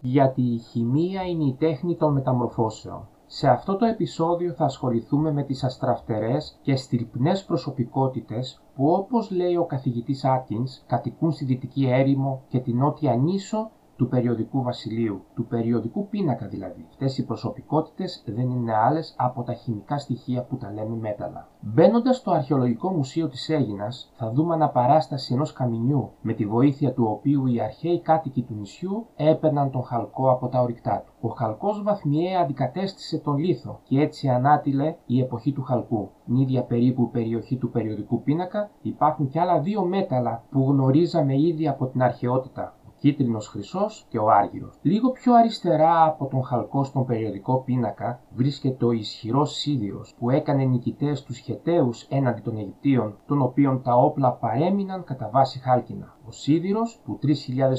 γιατί η χημεία είναι η τέχνη των μεταμορφώσεων. Σε αυτό το επεισόδιο θα ασχοληθούμε με τις αστραφτερές και στυλπνές προσωπικότητες που όπως λέει ο καθηγητής Άτκινς κατοικούν στη Δυτική Έρημο και την Νότια Νήσο του περιοδικού βασιλείου, του περιοδικού πίνακα δηλαδή. Αυτές οι προσωπικότητες δεν είναι άλλες από τα χημικά στοιχεία που τα λέμε μέταλλα. Μπαίνοντας στο Αρχαιολογικό Μουσείο της Έγινας, θα δούμε αναπαράσταση ενός καμινιού, με τη βοήθεια του οποίου οι αρχαίοι κάτοικοι του νησιού έπαιρναν τον χαλκό από τα ορυκτά του. Ο χαλκός βαθμιαία αντικατέστησε τον λίθο και έτσι ανάτειλε η εποχή του χαλκού. Την ίδια περίπου περιοχή του περιοδικού πίνακα υπάρχουν και άλλα δύο μέταλλα που γνωρίζαμε ήδη από την αρχαιότητα κίτρινος χρυσός και ο άργυρος. Λίγο πιο αριστερά από τον χαλκό στον περιοδικό πίνακα βρίσκεται ο ισχυρός σίδηρος που έκανε νικητές τους Χεταίους έναντι των Αιγυπτίων, των οποίων τα όπλα παρέμειναν κατά βάση χάλκινα. Ο σίδηρος που 3.000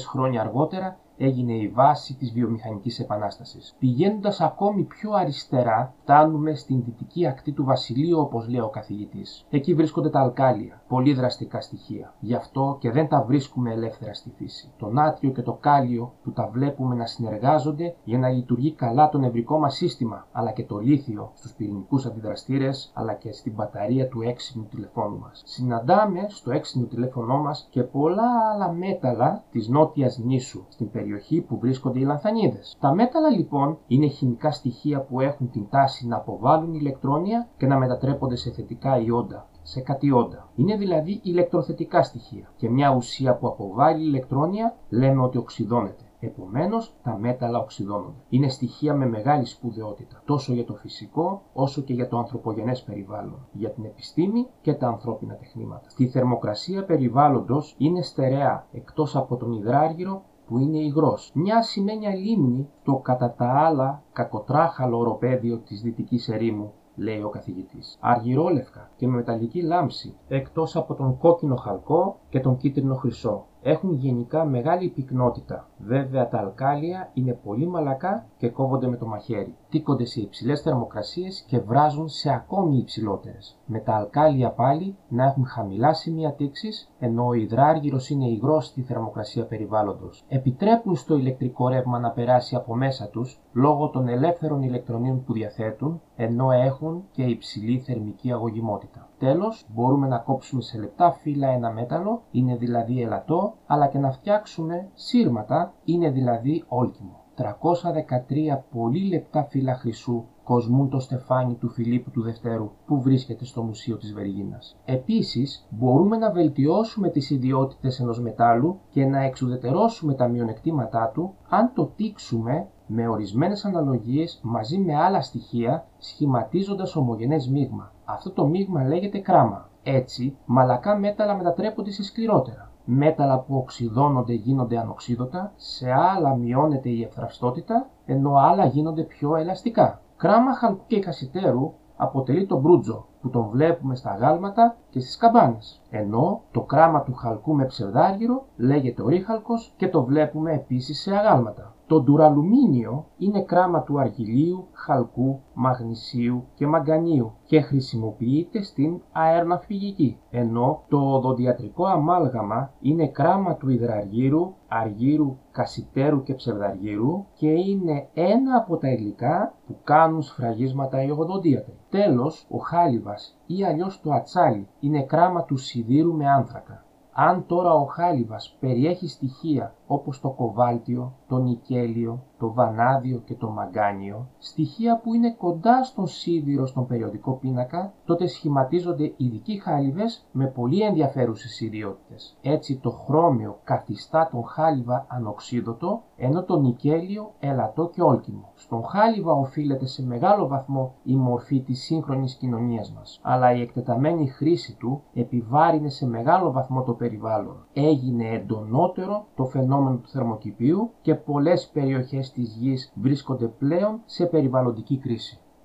χρόνια αργότερα έγινε η βάση της βιομηχανικής επανάστασης. Πηγαίνοντας ακόμη πιο αριστερά, φτάνουμε στην δυτική ακτή του βασιλείου, όπως λέει ο καθηγητής. Εκεί βρίσκονται τα αλκάλια, πολύ δραστικά στοιχεία. Γι' αυτό και δεν τα βρίσκουμε ελεύθερα στη φύση. Το νάτριο και το κάλιο που τα βλέπουμε να συνεργάζονται για να λειτουργεί καλά το νευρικό μας σύστημα, αλλά και το λίθιο στους πυρηνικούς αντιδραστήρες, αλλά και στην μπαταρία του έξυπνου τηλεφώνου μας. Συναντάμε στο έξυπνο τηλέφωνό μας και πολλά άλλα μέταλλα της νότιας νήσου στην περιοχή που βρίσκονται οι λανθανίδες. Τα μέταλλα λοιπόν είναι χημικά στοιχεία που έχουν την τάση να αποβάλουν ηλεκτρόνια και να μετατρέπονται σε θετικά ιόντα σε κατιόντα. Είναι δηλαδή ηλεκτροθετικά στοιχεία και μια ουσία που αποβάλλει ηλεκτρόνια λέμε ότι οξυδώνεται. Επομένως, τα μέταλλα οξυδώνονται. Είναι στοιχεία με μεγάλη σπουδαιότητα, τόσο για το φυσικό όσο και για το ανθρωπογενές περιβάλλον, για την επιστήμη και τα ανθρώπινα τεχνήματα. Στη θερμοκρασία περιβάλλοντος είναι στερεά, εκτός από τον υδράργυρο που είναι υγρός. Μια ασημένια λίμνη το κατά τα άλλα κακοτράχαλο οροπέδιο της Δυτικής Ερήμου λέει ο καθηγητής. Αργυρόλευκα και με μεταλλική λάμψη, εκτός από τον κόκκινο χαλκό και τον κίτρινο χρυσό έχουν γενικά μεγάλη πυκνότητα. Βέβαια τα αλκάλια είναι πολύ μαλακά και κόβονται με το μαχαίρι. Τίκονται σε υψηλές θερμοκρασίες και βράζουν σε ακόμη υψηλότερες. Με τα αλκάλια πάλι να έχουν χαμηλά σημεία τήξης, ενώ ο υδράργυρος είναι υγρός στη θερμοκρασία περιβάλλοντος. Επιτρέπουν στο ηλεκτρικό ρεύμα να περάσει από μέσα τους λόγω των ελεύθερων ηλεκτρονίων που διαθέτουν, ενώ έχουν και υψηλή θερμική αγωγημότητα. Τέλος, μπορούμε να κόψουμε σε λεπτά φύλλα ένα μέταλλο, είναι δηλαδή ελαττό, αλλά και να φτιάξουμε σύρματα, είναι δηλαδή όλκιμο. 313 πολύ λεπτά φύλλα χρυσού κοσμούν το στεφάνι του Φιλίππου του Δευτέρου που βρίσκεται στο Μουσείο της Βεργίνας. Επίσης, μπορούμε να βελτιώσουμε τις ιδιότητες ενός μετάλλου και να εξουδετερώσουμε τα μειονεκτήματά του αν το τύξουμε με ορισμένες αναλογίες μαζί με άλλα στοιχεία σχηματίζοντας ομογενές μείγμα. Αυτό το μείγμα λέγεται κράμα. Έτσι, μαλακά μέταλλα μετατρέπονται σε σκληρότερα. Μέταλλα που οξυδώνονται γίνονται ανοξίδωτα, σε άλλα μειώνεται η ευθραυστότητα, ενώ άλλα γίνονται πιο ελαστικά. Κράμα χαλκού και κασιτέρου αποτελεί τον μπρούτζο που τον βλέπουμε στα γάλματα και στις καμπάνες. Ενώ το κράμα του χαλκού με ψευδάργυρο λέγεται ορύχαλκος και το βλέπουμε επίσης σε αγάλματα. Το ντουραλουμίνιο είναι κράμα του αργυλίου, χαλκού, μαγνησίου και μαγκανίου και χρησιμοποιείται στην αεροναυπηγική, ενώ το οδοντιατρικό αμάλγαμα είναι κράμα του υδραργύρου, αργύρου, κασιτέρου και ψευδαργύρου και είναι ένα από τα υλικά που κάνουν σφραγίσματα οι οδοντίατροι. Τέλος, ο χάλιβας ή αλλιώς το ατσάλι είναι κράμα του σιδήρου με άνθρακα. Αν τώρα ο χάλιβας περιέχει στοιχεία όπως το κοβάλτιο, το νικέλιο, το βανάδιο και το μαγκάνιο, στοιχεία που είναι κοντά στον σίδηρο στον περιοδικό πίνακα, τότε σχηματίζονται ειδικοί χάλιβες με πολύ ενδιαφέρουσες ιδιότητες. Έτσι το χρώμιο καθιστά τον χάλιβα ανοξίδωτο, ενώ το νικέλιο ελαττό και όλκιμο. Στον χάλιβα οφείλεται σε μεγάλο βαθμό η μορφή της σύγχρονης κοινωνίας μας, αλλά η εκτεταμένη χρήση του επιβάρυνε σε μεγάλο βαθμό το περιβάλλον. Έγινε εντονότερο το φαινόμενο του θερμοκηπίου και πολλές περιοχές της γης βρίσκονται πλέον σε περιβαλλοντική κρίση.